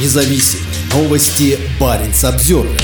независим. Новости Баренц Обзервер.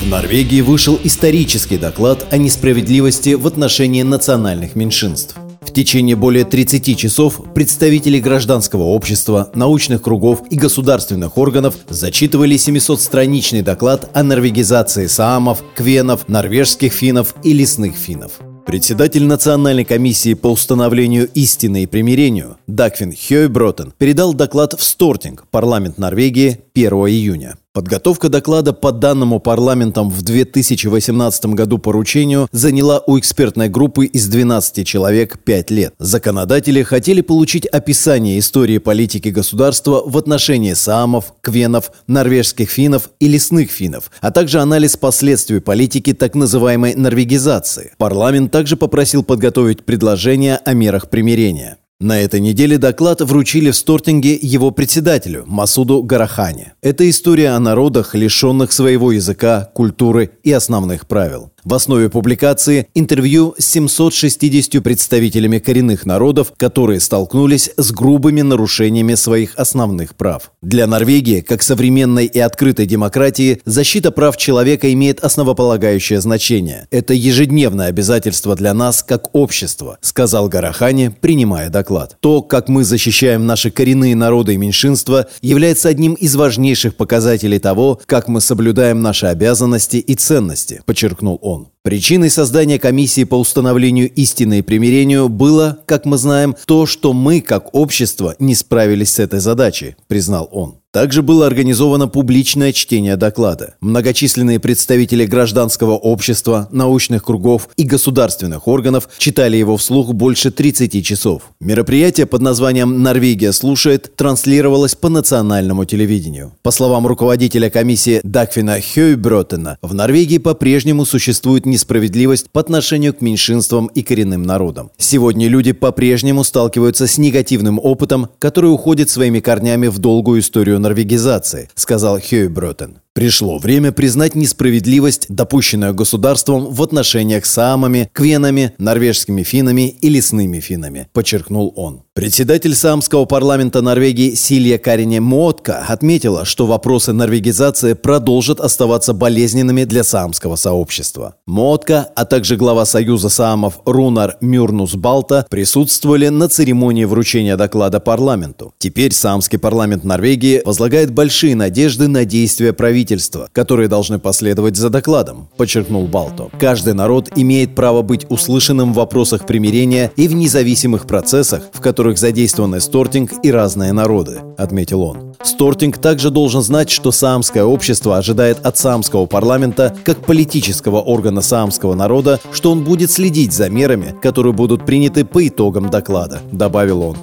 В Норвегии вышел исторический доклад о несправедливости в отношении национальных меньшинств. В течение более 30 часов представители гражданского общества, научных кругов и государственных органов зачитывали 700-страничный доклад о норвегизации саамов, квенов, норвежских финнов и лесных финнов. Председатель Национальной комиссии по установлению истины и примирению Даквин Хёйбротен передал доклад в Стортинг, парламент Норвегии, 1 июня. Подготовка доклада по данному парламентам в 2018 году поручению заняла у экспертной группы из 12 человек 5 лет. Законодатели хотели получить описание истории политики государства в отношении саамов, квенов, норвежских финнов и лесных финнов, а также анализ последствий политики так называемой норвегизации. Парламент также попросил подготовить предложения о мерах примирения. На этой неделе доклад вручили в Стортинге его председателю Масуду Гарахане. Это история о народах, лишенных своего языка, культуры и основных правил. В основе публикации интервью с 760 представителями коренных народов, которые столкнулись с грубыми нарушениями своих основных прав. Для Норвегии, как современной и открытой демократии, защита прав человека имеет основополагающее значение. Это ежедневное обязательство для нас как общества, сказал Гарахани, принимая доклад. То, как мы защищаем наши коренные народы и меньшинства, является одним из важнейших показателей того, как мы соблюдаем наши обязанности и ценности, подчеркнул он. Son. Причиной создания комиссии по установлению истины и примирению было, как мы знаем, то, что мы, как общество, не справились с этой задачей, признал он. Также было организовано публичное чтение доклада. Многочисленные представители гражданского общества, научных кругов и государственных органов читали его вслух больше 30 часов. Мероприятие под названием «Норвегия слушает» транслировалось по национальному телевидению. По словам руководителя комиссии Дакфина Хёйбротена, в Норвегии по-прежнему существует несправедливость по отношению к меньшинствам и коренным народам. Сегодня люди по-прежнему сталкиваются с негативным опытом, который уходит своими корнями в долгую историю норвегизации, сказал Хёйбротен. Пришло время признать несправедливость, допущенную государством в отношениях с саамами, квенами, норвежскими финами и лесными финами, подчеркнул он. Председатель Саамского парламента Норвегии Силья Карине Мотка отметила, что вопросы норвегизации продолжат оставаться болезненными для саамского сообщества. Мотка, а также глава Союза саамов Рунар Мюрнус Балта присутствовали на церемонии вручения доклада парламенту. Теперь Саамский парламент Норвегии возлагает большие надежды на действия правительства которые должны последовать за докладом, подчеркнул Балто. Каждый народ имеет право быть услышанным в вопросах примирения и в независимых процессах, в которых задействованы Стортинг и разные народы, отметил он. Стортинг также должен знать, что саамское общество ожидает от саамского парламента, как политического органа саамского народа, что он будет следить за мерами, которые будут приняты по итогам доклада, добавил он.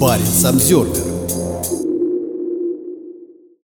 Парень Самсервер